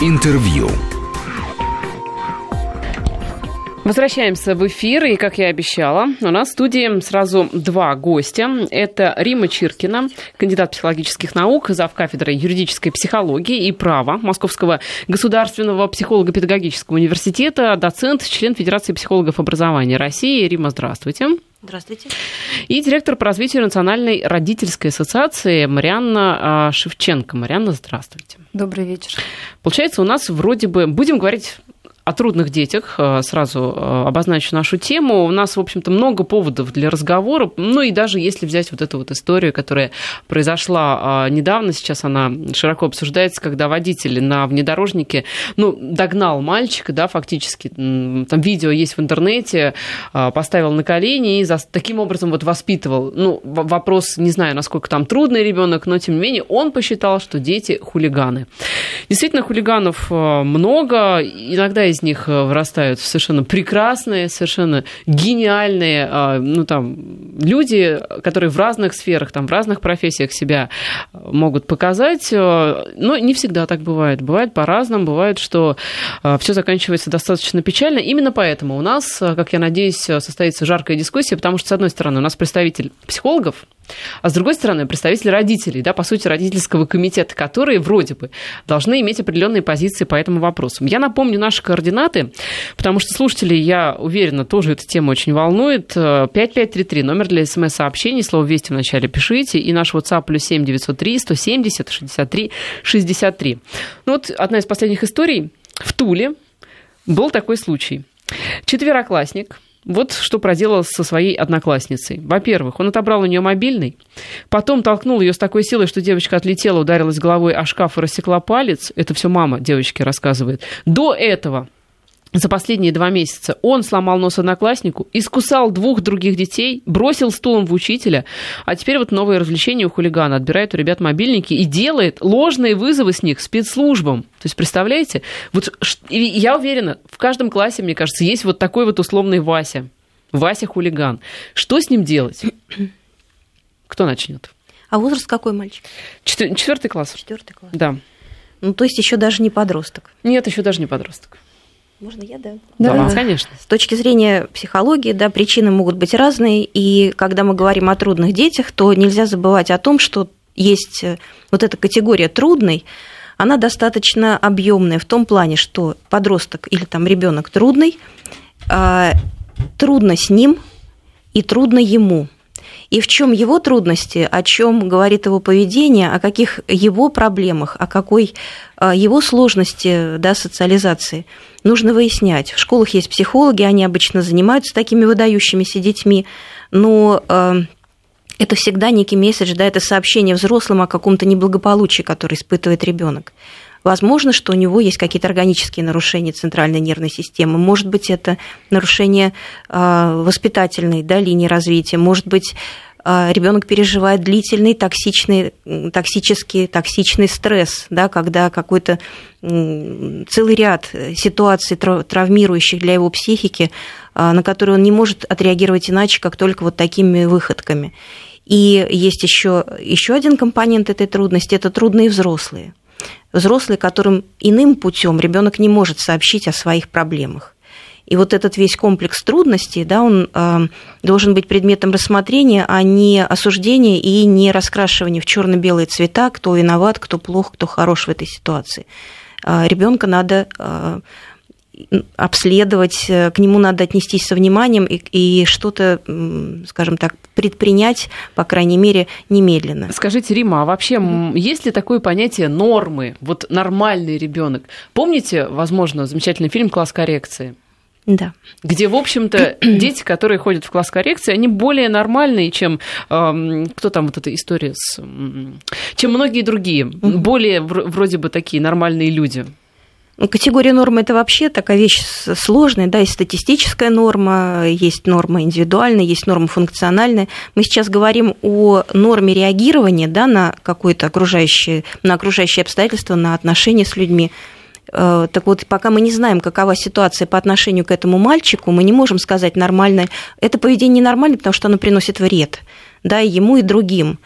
Интервью. Возвращаемся в эфир, и, как я обещала, у нас в студии сразу два гостя. Это Рима Чиркина, кандидат психологических наук, зав. кафедрой юридической психологии и права Московского государственного психолого-педагогического университета, доцент, член Федерации психологов образования России. Рима, здравствуйте. Здравствуйте. И директор по развитию Национальной родительской ассоциации Марианна а, Шевченко. Марианна, здравствуйте. Добрый вечер. Получается, у нас вроде бы, будем говорить о трудных детях, э, сразу э, обозначу нашу тему. У нас, в общем-то, много поводов для разговора. Ну и даже если взять вот эту вот историю, которая произошла а, недавно, сейчас она широко обсуждается, когда водитель на внедорожнике, ну, догнал мальчика, да, фактически, там видео есть в интернете, а, поставил на колени и за, таким образом вот воспитывал. Ну, вопрос, не знаю, насколько там трудный ребенок, но тем не менее он посчитал, что дети хулиганы. Действительно, хулиганов э, много, иногда из из них э, вырастают совершенно прекрасные, совершенно гениальные, а, ну, там, люди, которые в разных сферах, там, в разных профессиях себя э, могут показать. Э, но не всегда так бывает. Бывает по-разному. Бывает, что все заканчивается достаточно печально. Именно поэтому у нас, как я надеюсь, состоится жаркая дискуссия, потому что, с одной стороны, у нас представитель психологов, а с другой стороны, представители родителей, да, по сути, родительского комитета, которые вроде бы должны иметь определенные позиции по этому вопросу. Я напомню наши координаты, потому что слушатели, я уверена, тоже эта тема очень волнует. 5533, номер для смс-сообщений, слово «Вести» вначале пишите, и наш WhatsApp плюс 7 903 170 63 63. Ну вот одна из последних историй. В Туле был такой случай. Четвероклассник – вот что проделал со своей одноклассницей. Во-первых, он отобрал у нее мобильный, потом толкнул ее с такой силой, что девочка отлетела, ударилась головой о шкаф и рассекла палец. Это все мама девочки рассказывает. До этого за последние два месяца он сломал нос однокласснику, искусал двух других детей, бросил стулом в учителя, а теперь вот новое развлечение у хулигана, отбирает у ребят мобильники и делает ложные вызовы с них спецслужбам. То есть, представляете? Вот я уверена, в каждом классе, мне кажется, есть вот такой вот условный Вася. Вася хулиган. Что с ним делать? Кто начнет? А возраст какой мальчик? Четвертый класс. Четвертый класс. Да. Ну, то есть еще даже не подросток. Нет, еще даже не подросток. Можно я, да? Да, да, конечно. С точки зрения психологии, да, причины могут быть разные, и когда мы говорим о трудных детях, то нельзя забывать о том, что есть э, вот эта категория трудный, она достаточно объемная в том плане, что подросток или там ребенок трудный, а, трудно с ним и трудно ему. И в чем его трудности, о чем говорит его поведение, о каких его проблемах, о какой а, его сложности да, социализации нужно выяснять. В школах есть психологи, они обычно занимаются такими выдающимися детьми, но а, это всегда некий месседж, да, это сообщение взрослым о каком-то неблагополучии, которое испытывает ребенок. Возможно, что у него есть какие-то органические нарушения центральной нервной системы. Может быть, это нарушение а, воспитательной да, линии развития. Может быть, а, ребенок переживает длительный токсичный, токсический, токсичный стресс, да, когда какой-то целый ряд ситуаций травмирующих для его психики, а, на которые он не может отреагировать иначе, как только вот такими выходками. И есть еще, еще один компонент этой трудности – это трудные взрослые взрослый, которым иным путем ребенок не может сообщить о своих проблемах. И вот этот весь комплекс трудностей, да, он э, должен быть предметом рассмотрения, а не осуждения и не раскрашивания в черно-белые цвета, кто виноват, кто плох, кто хорош в этой ситуации. Э, ребенка надо э, обследовать, э, к нему надо отнестись со вниманием и, и что-то, скажем так, предпринять, по крайней мере, немедленно. Скажите, Рима, а вообще mm-hmm. есть ли такое понятие нормы? Вот нормальный ребенок. Помните, возможно, замечательный фильм «Класс коррекции»? Да. Где, в общем-то, дети, которые ходят в класс коррекции, они более нормальные, чем э, кто там вот эта история с, чем многие другие, более вроде бы такие нормальные люди. Категория нормы – это вообще такая вещь сложная, да, есть статистическая норма, есть норма индивидуальная, есть норма функциональная. Мы сейчас говорим о норме реагирования, да, на какое-то окружающее, на окружающие обстоятельства, на отношения с людьми. Э, так вот, пока мы не знаем, какова ситуация по отношению к этому мальчику, мы не можем сказать нормально. Это поведение ненормально, потому что оно приносит вред, да, ему, и другим.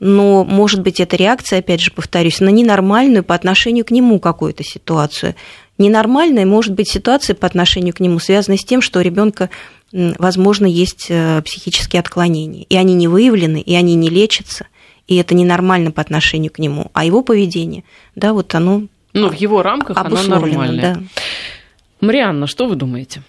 Но, может быть, эта реакция, опять же, повторюсь, на ненормальную по отношению к нему какую-то ситуацию. Ненормальная может быть ситуация по отношению к нему, связанная с тем, что у ребенка, возможно, есть э, психические отклонения, и они не выявлены, и они не лечатся, и это ненормально по отношению к нему. А его поведение, да, вот оно ну, в его рамках оно нормальное. Да. Марианна, что вы думаете?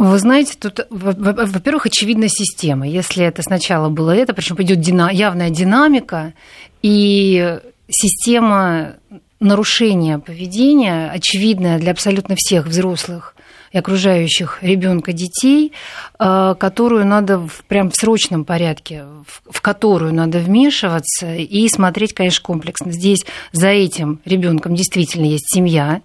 Вы знаете, тут, во-первых, очевидна система. Если это сначала было это, причем идет явная динамика, и система нарушения поведения, очевидная для абсолютно всех взрослых и окружающих ребенка детей, э, которую надо в, прям в срочном порядке, в, в которую надо вмешиваться и смотреть, конечно, комплексно. Здесь за этим ребенком действительно есть семья,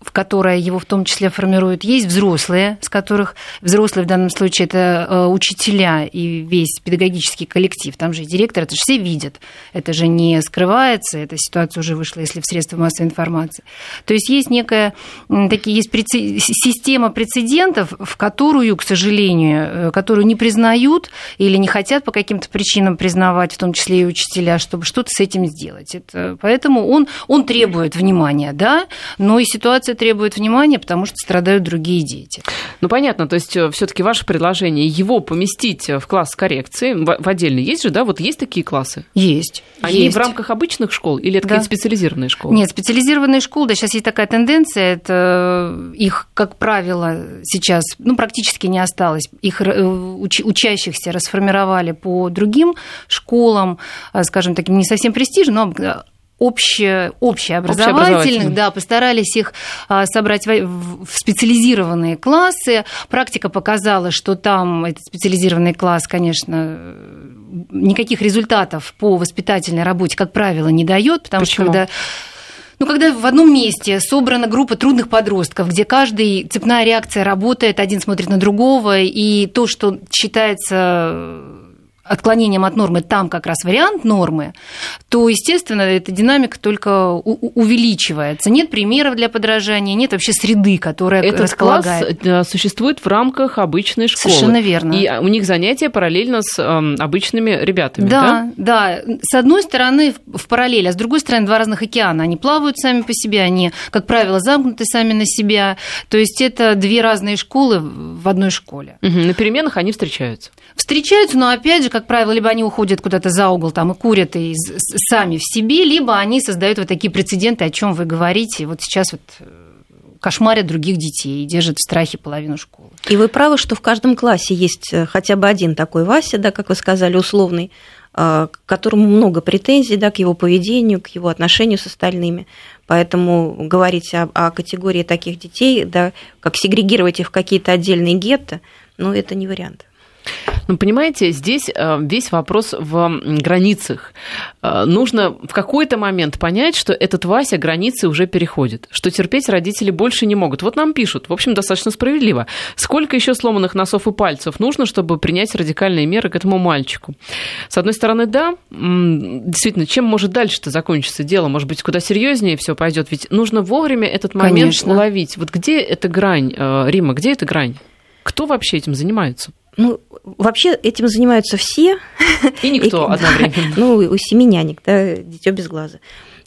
в которое его в том числе формируют, есть взрослые, с которых взрослые в данном случае это э, учителя и весь педагогический коллектив, там же и директор, это же все видят, это же не скрывается, эта ситуация уже вышла, если в средства массовой информации. То есть есть некая, такие, есть прецед... система прецедентов, в которую, к сожалению, э, которую не признают или не хотят по каким-то причинам признавать, в том числе и учителя, чтобы что-то с этим сделать. Это... Поэтому он, он требует внимания, да, но и ситуация ситуация требует внимания, потому что страдают другие дети. Ну, понятно, то есть э, все таки ваше предложение его поместить в класс коррекции, в отдельный есть же, да, вот есть такие классы? Есть. Они есть. в рамках обычных школ или это да. какие-то специализированные школы? Нет, специализированные школы, да, сейчас есть такая тенденция, это э, их, как правило, сейчас, ну, практически не осталось, их э, уч- учащихся расформировали по другим школам, скажем таким, не совсем престижным, но обще, общеобразовательных, да, постарались их а, собрать в специализированные классы. Практика показала, что там этот специализированный класс, конечно, никаких результатов по воспитательной работе, как правило, не дает, потому Почему? что когда ну, когда в одном месте собрана группа трудных подростков, где каждый цепная реакция работает, один смотрит на другого, и то, что считается отклонением от нормы там как раз вариант нормы, то, естественно, эта динамика только увеличивается. Нет примеров для подражания, нет вообще среды, которая Этот располагает. класс э, существует в рамках обычной школы. Совершенно верно. И у них занятия параллельно с э, обычными ребятами, да? Да, да. С одной стороны в параллель, а с другой стороны два разных океана. Они плавают сами по себе, они, как правило, замкнуты сами на себя. То есть это две разные школы в одной школе. Угу. На переменах они встречаются. Встречаются, но опять же, как правило, либо они уходят куда-то за угол там и курят и сами в себе, либо они создают вот такие прецеденты, о чем вы говорите. Вот сейчас вот э, кошмарят других детей и держат в страхе половину школы. И вы правы, что в каждом классе есть э, хотя бы один такой Вася, да, как вы сказали, условный, э, к которому много претензий да, к его поведению, к его отношению с остальными. Поэтому говорить о, о категории таких детей, да, как сегрегировать их в какие-то отдельные гетто, ну, это не вариант. Ну, понимаете, здесь э, весь вопрос в границах. Э, нужно в какой-то момент понять, что этот Вася границы уже переходит, что терпеть родители больше не могут. Вот нам пишут, в общем, достаточно справедливо. Сколько еще сломанных носов и пальцев нужно, чтобы принять радикальные меры к этому мальчику? С одной стороны, да, действительно, чем может дальше-то закончиться дело? Может быть, куда серьезнее все пойдет? Ведь нужно вовремя этот момент Конечно. уловить. Вот где эта грань, э, Рима, где эта грань? Кто вообще этим занимается? Ну, вообще этим занимаются все. И никто и, одновременно. Ну, у семи нянек, да, дитё без глаза.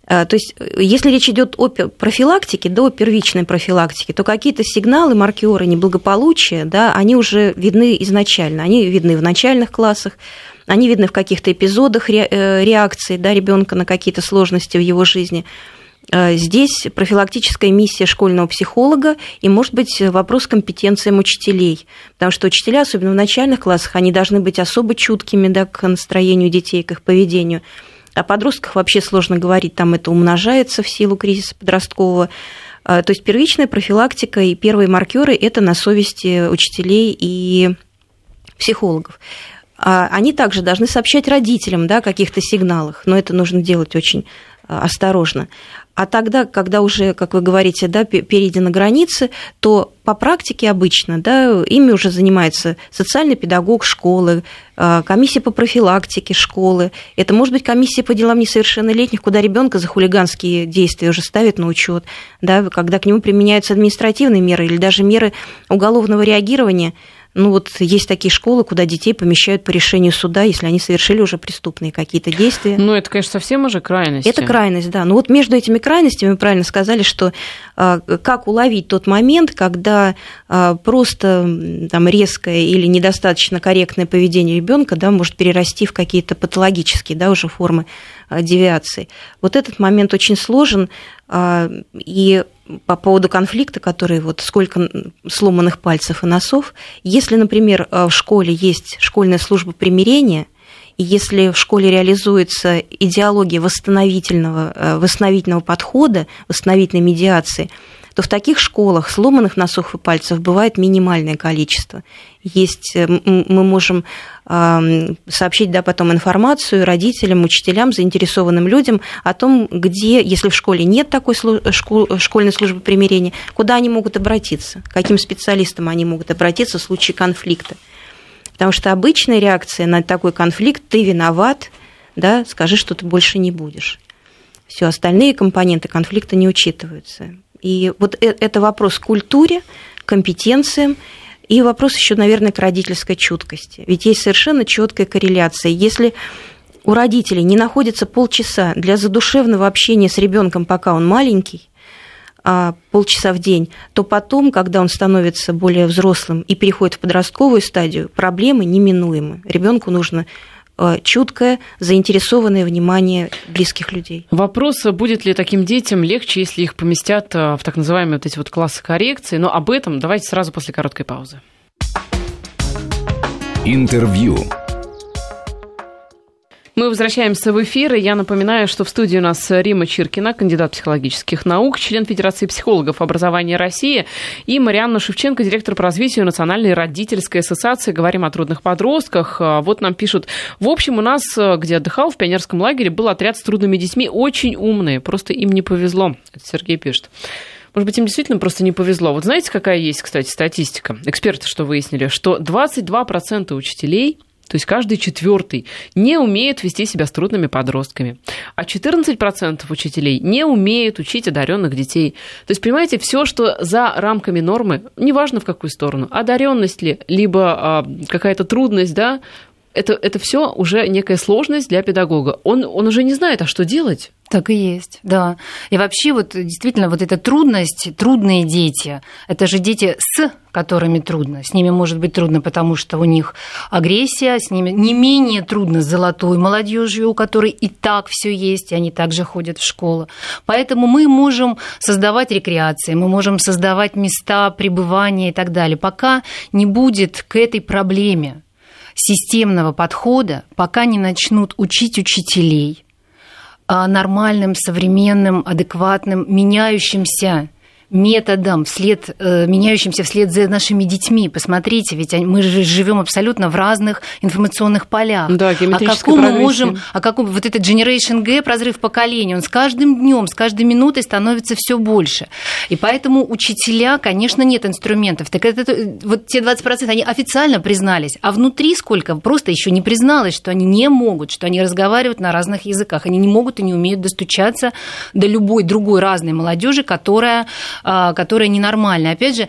А, то есть, если речь идет о профилактике, да, о первичной профилактике, то какие-то сигналы, маркеры неблагополучия, да, они уже видны изначально. Они видны в начальных классах, они видны в каких-то эпизодах э, реакции да, ребенка на какие-то сложности в его жизни. Э, здесь профилактическая миссия школьного психолога и, может быть, вопрос компетенциям учителей, потому что учителя, особенно в начальных классах, они должны быть особо чуткими да, к настроению детей, к их поведению. О подростках вообще сложно говорить, там это умножается в силу кризиса подросткового. Э, то есть первичная профилактика и первые маркеры это на совести учителей и психологов. А они также должны сообщать родителям да, о каких-то сигналах, но это нужно делать очень э, осторожно. А тогда, когда уже, как вы говорите, да, перейдены границы, то по практике обычно да, ими уже занимается социальный педагог школы, а, комиссия по профилактике школы. Это может быть комиссия по делам несовершеннолетних, куда ребенка за хулиганские действия уже ставят на учет, да, когда к нему применяются административные меры или даже меры уголовного реагирования Ну вот есть такие школы, куда детей помещают по решению суда, если они совершили уже преступные какие-то действия. Ну это, конечно, совсем уже крайность. Это крайность, да. Ну вот между этими крайностями, вы правильно сказали, что а, как уловить тот момент, когда а, просто там резкое или недостаточно корректное поведение ребенка да, может перерасти в какие-то патологические да, уже формы а, девиации. Вот этот момент очень сложен, и по поводу конфликта, который вот сколько сломанных пальцев и носов, если, например, в школе есть школьная служба примирения, и если в школе реализуется идеология восстановительного, э, восстановительного подхода, восстановительной медиации, то в таких школах сломанных носов и пальцев бывает минимальное количество. Есть, э, мы можем сообщить да, потом информацию родителям, учителям, заинтересованным людям о том, где, если в школе нет такой школьной службы примирения, куда они могут обратиться, к каким специалистам они могут обратиться в случае конфликта. Потому что обычная реакция на такой конфликт – ты виноват, да, скажи, что ты больше не будешь. Все остальные компоненты конфликта не учитываются. И вот э, это вопрос к культуре, компетенциям и вопрос еще, наверное, к родительской чуткости. Ведь есть совершенно четкая корреляция. Если у родителей не находится полчаса для задушевного общения с ребенком, пока он маленький, а, полчаса в день, то потом, когда он становится более взрослым и переходит в подростковую стадию, проблемы неминуемы. Ребенку нужно чуткое, заинтересованное внимание близких людей. Вопрос, будет ли таким детям легче, если их поместят а, в так называемые вот эти вот классы коррекции, но об этом давайте сразу после короткой паузы. Интервью. Мы возвращаемся в эфир, и я напоминаю, что в студии у нас Рима Чиркина, кандидат психологических наук, член Федерации психологов образования России, и Марианна Шевченко, директор по развитию Национальной родительской ассоциации. Говорим о трудных подростках. А, вот нам пишут, в общем, у нас, где отдыхал, в пионерском лагере, был отряд с трудными детьми, очень умные, просто им не повезло. Это Сергей пишет. Может быть, им действительно просто не повезло. Вот знаете, какая есть, кстати, статистика? Эксперты что выяснили? Что 22% учителей то есть каждый четвертый не умеет вести себя с трудными подростками. А 14% учителей не умеют учить одаренных детей. То есть, понимаете, все, что за рамками нормы, неважно в какую сторону, одаренность ли, либо а, какая-то трудность, да, это, это все уже некая сложность для педагога. Он, он уже не знает, а что делать. Так и есть, да. И вообще вот действительно вот эта трудность, трудные дети, это же дети с которыми трудно. С ними может быть трудно, потому что у них агрессия, с ними не менее трудно с золотой молодежью, у которой и так все есть, и они также ходят в школу. Поэтому мы можем создавать рекреации, мы можем создавать места пребывания и так далее. Пока не будет к этой проблеме системного подхода, пока не начнут учить учителей а, нормальным, современным, адекватным, меняющимся методом, вслед, э, меняющимся вслед за нашими детьми. Посмотрите, ведь мы же живем абсолютно в разных информационных полях. Да, а каком мы можем, а каком вот этот Generation Gap, разрыв поколений, он с каждым днем, с каждой минутой становится все больше. И поэтому учителя, конечно, нет инструментов. Так это вот те 20% они официально признались, а внутри сколько просто еще не призналось, что они не могут, что они разговаривают на разных языках, они не могут и не умеют достучаться до любой другой разной молодежи, которая которая ненормальная. Опять же,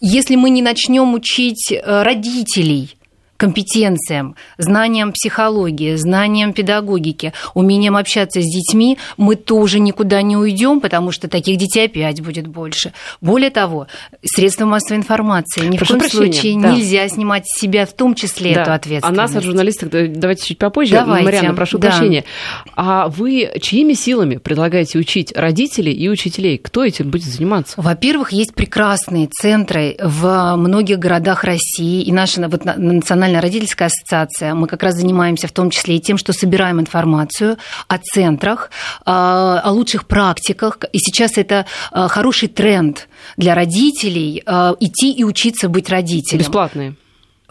если мы не начнем учить э, родителей компетенциям, знаниям психологии, знаниям педагогики, умением общаться с детьми, мы тоже никуда не уйдем, потому что таких детей опять будет больше. Более того, средства массовой информации ни Прошу в коем прощения, случае да. нельзя снимать с себя в том числе да. эту ответственность. А нас, от журналистов, давайте чуть попозже. Давайте. Марианна, прошу да. прощения. А вы чьими силами предлагаете учить родителей и учителей? Кто этим будет заниматься? Во-первых, есть прекрасные центры в многих городах России, и наша вот, национальная Национальная родительская ассоциация, мы как раз занимаемся в том числе и тем, что собираем информацию о центрах, а, о лучших практиках. И сейчас это а, хороший тренд для родителей а, идти и учиться быть родителем. Бесплатные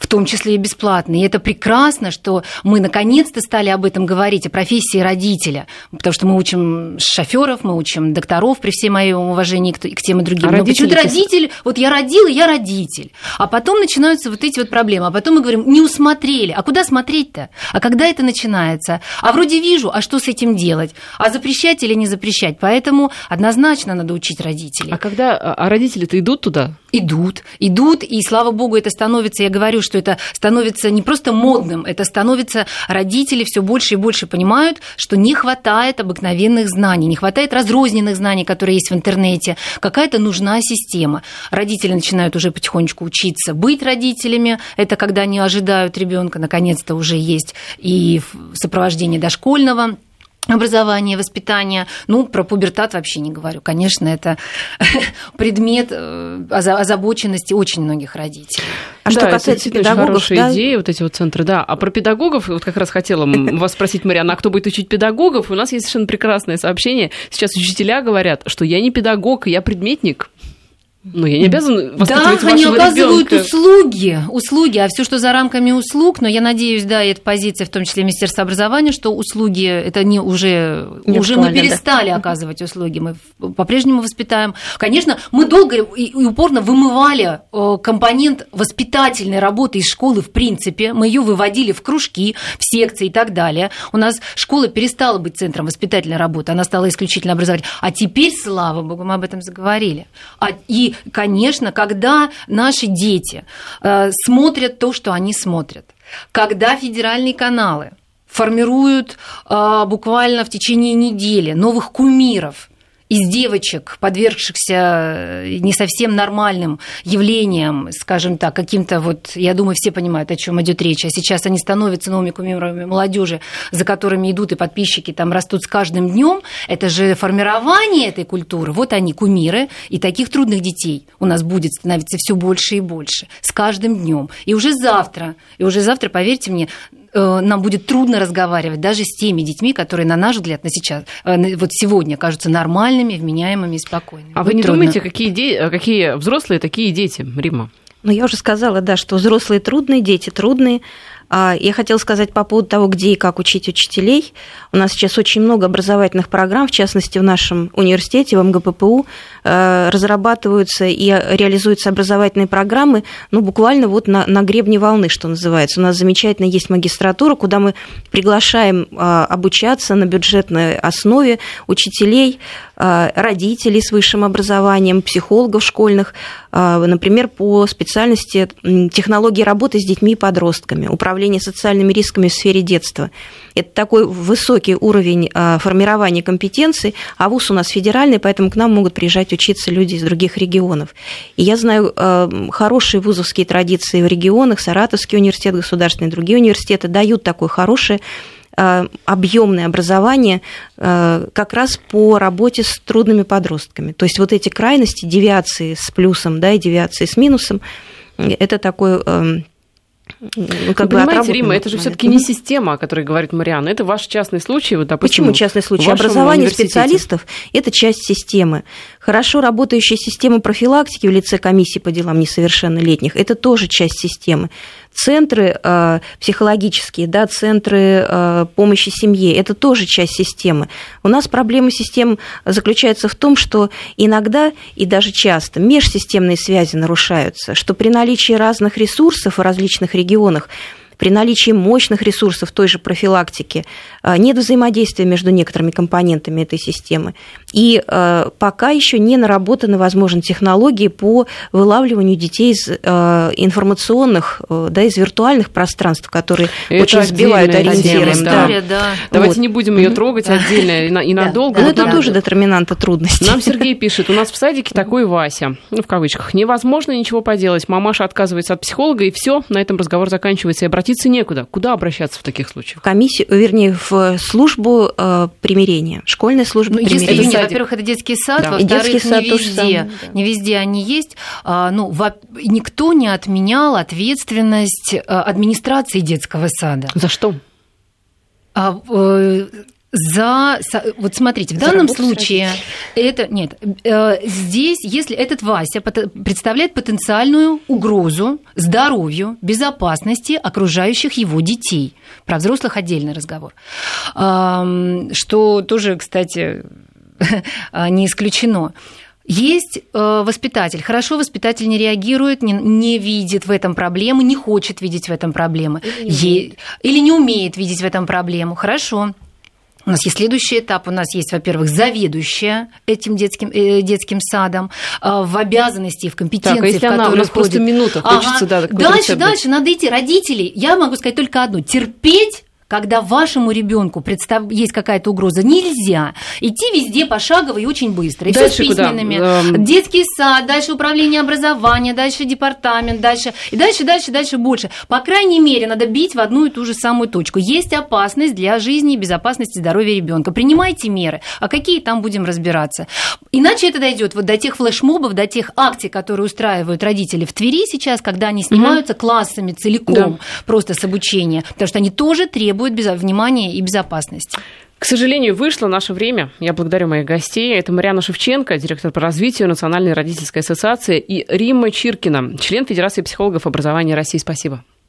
в том числе и бесплатно. И это прекрасно, что мы наконец-то стали об этом говорить, о профессии родителя. Потому что мы учим шоферов, мы учим докторов, при всем моем уважении к, к тем и другим. А Но почему-то родитель, вот я родила, я родитель. А потом начинаются вот эти вот проблемы. А потом мы говорим, не усмотрели. А куда смотреть-то? А когда это начинается? А вроде вижу, а что с этим делать? А запрещать или не запрещать? Поэтому однозначно надо учить родителей. А когда а родители-то идут туда? Идут, идут, и слава богу, это становится, я говорю, что это становится не просто модным, это становится, родители все больше и больше понимают, что не хватает обыкновенных знаний, не хватает разрозненных знаний, которые есть в интернете, какая-то нужна система. Родители начинают уже потихонечку учиться быть родителями, это когда они ожидают ребенка, наконец-то уже есть и сопровождение дошкольного образование, воспитание. Ну, про пубертат вообще не говорю. Конечно, это предмет э, озабоченности очень многих родителей. А да, что касается это педагогов, хорошая да? идея, вот эти вот центры, да. А про педагогов, вот как раз хотела вас спросить, Марьяна, а кто будет учить педагогов? У нас есть совершенно прекрасное сообщение. Сейчас учителя говорят, что я не педагог, я предметник. Ну, я не обязан Да, они оказывают ребенка. услуги, услуги, а все, что за рамками услуг, но я надеюсь, да, и это позиция, в том числе Министерства образования, что услуги, это не уже, не уже мы перестали да. оказывать услуги, мы по-прежнему воспитаем. Конечно, мы долго и упорно вымывали э, компонент воспитательной работы из школы в принципе, мы ее выводили в кружки, в секции и так далее. У нас школа перестала быть центром воспитательной работы, она стала исключительно образовательной. А теперь, слава богу, мы об этом заговорили. А, и конечно, когда наши дети э, смотрят то, что они смотрят, когда федеральные каналы формируют э, буквально в течение недели новых кумиров – из девочек, подвергшихся э, не совсем нормальным явлениям, скажем так, каким-то вот, я думаю, все понимают, о чем идет речь, а сейчас они становятся новыми кумирами молодежи, за которыми идут и подписчики там растут с каждым днем, это же формирование этой культуры, вот они, кумиры, и таких трудных детей у нас будет становиться все больше и больше с каждым днем. И уже завтра, и уже завтра, поверьте мне, нам будет трудно разговаривать даже с теми детьми, которые, на наш взгляд, на сейчас, э, вот сегодня кажутся нормальными, вменяемыми и спокойными. А вы не трудно. думаете, какие, де... какие взрослые такие дети, Рима? Ну, я уже сказала, да, что взрослые трудные, дети трудные. А, я хотела сказать по поводу того, где и как учить учителей. У нас сейчас очень много образовательных программ, в частности, в нашем университете, в МГППУ, э, разрабатываются и реализуются образовательные программы, ну, буквально вот на, на гребне волны, что называется. У нас замечательно есть магистратура, куда мы приглашаем а, обучаться на бюджетной основе учителей, а, родителей с высшим образованием, психологов школьных, например, по специальности технологии работы с детьми и подростками, управление управления социальными рисками в сфере детства. Это такой высокий уровень а, формирования компетенций, а ВУЗ у нас федеральный, поэтому к нам могут приезжать учиться люди из других регионов. И я знаю а, хорошие вузовские традиции в регионах, Саратовский университет, государственные другие университеты дают такое хорошее а, объемное образование как раз по работе с трудными подростками. То есть вот эти крайности, девиации с плюсом да, и девиации с минусом, это такой ну, как Вы бы понимаете, Рима, это же все-таки не система, о которой говорит Марианна, это ваш частный случай. Вот, допустим, Почему частный случай? Образование специалистов – это часть системы. Хорошо работающая система профилактики в лице комиссии по делам несовершеннолетних – это тоже часть системы центры э, психологические, да, центры э, помощи семье, это тоже часть системы. У нас проблема систем заключается в том, что иногда и даже часто межсистемные связи нарушаются, что при наличии разных ресурсов в различных регионах при наличии мощных ресурсов той же профилактики э, нет взаимодействия между некоторыми компонентами этой системы. И э, пока еще не наработаны, возможно, технологии по вылавливанию детей из э, информационных, да, из виртуальных пространств, которые Это очень сбивают ориентиры. Да. Да. Давайте вот. не будем ее трогать отдельно и надолго. Но это тоже детерминанта трудностей. Нам Сергей пишет, у нас в садике такой Вася, ну, в кавычках, невозможно ничего поделать. Мамаша отказывается от психолога, и все, на этом разговор заканчивается. И обратиться некуда. Куда обращаться в таких случаях? В комиссию, вернее, в службу э, примирения, школьная служба ну, примирения. Если, во-первых, это детский сад, да. во-вторых, не везде, да. не везде они есть. А, ну, во, никто не отменял ответственность э, администрации детского сада. За что? А, э, за... Вот смотрите, в за данном случае это... Нет, э, здесь, если этот Вася представляет потенциальную угрозу здоровью, безопасности окружающих его детей. Про взрослых отдельный разговор. Что тоже, кстати, не исключено. Есть э, воспитатель. Хорошо, воспитатель не реагирует, не, не видит в этом проблемы, не хочет видеть в этом проблемы. Или не, е... Или не умеет видеть в этом проблему. Хорошо У нас есть следующий этап. У нас есть, во-первых, заведующая этим детским, э, детским садом э, в обязанности, в компетенции, так, а если в она, у нас просто минута хочется, ага. да, Дальше, дальше надо идти. Родители, я могу сказать только одно. Терпеть когда вашему ребенку представ... есть какая-то угроза, нельзя идти везде пошагово и очень быстро. И дальше все с письменными. Куда? Эм. Детский сад, дальше управление образования, дальше департамент, дальше и дальше, дальше, дальше больше. По крайней мере, надо бить в одну и ту же самую точку. Есть опасность для жизни и безопасности здоровья ребенка. Принимайте меры. А какие там будем разбираться? Иначе это дойдет вот до тех флешмобов, до тех акций, которые устраивают родители в Твери сейчас, когда они снимаются угу. классами целиком да. просто с обучения, потому что они тоже требуют требует внимания и безопасности. К сожалению, вышло наше время. Я благодарю моих гостей. Это Марьяна Шевченко, директор по развитию Национальной родительской ассоциации, и Римма Чиркина, член Федерации психологов образования России. Спасибо.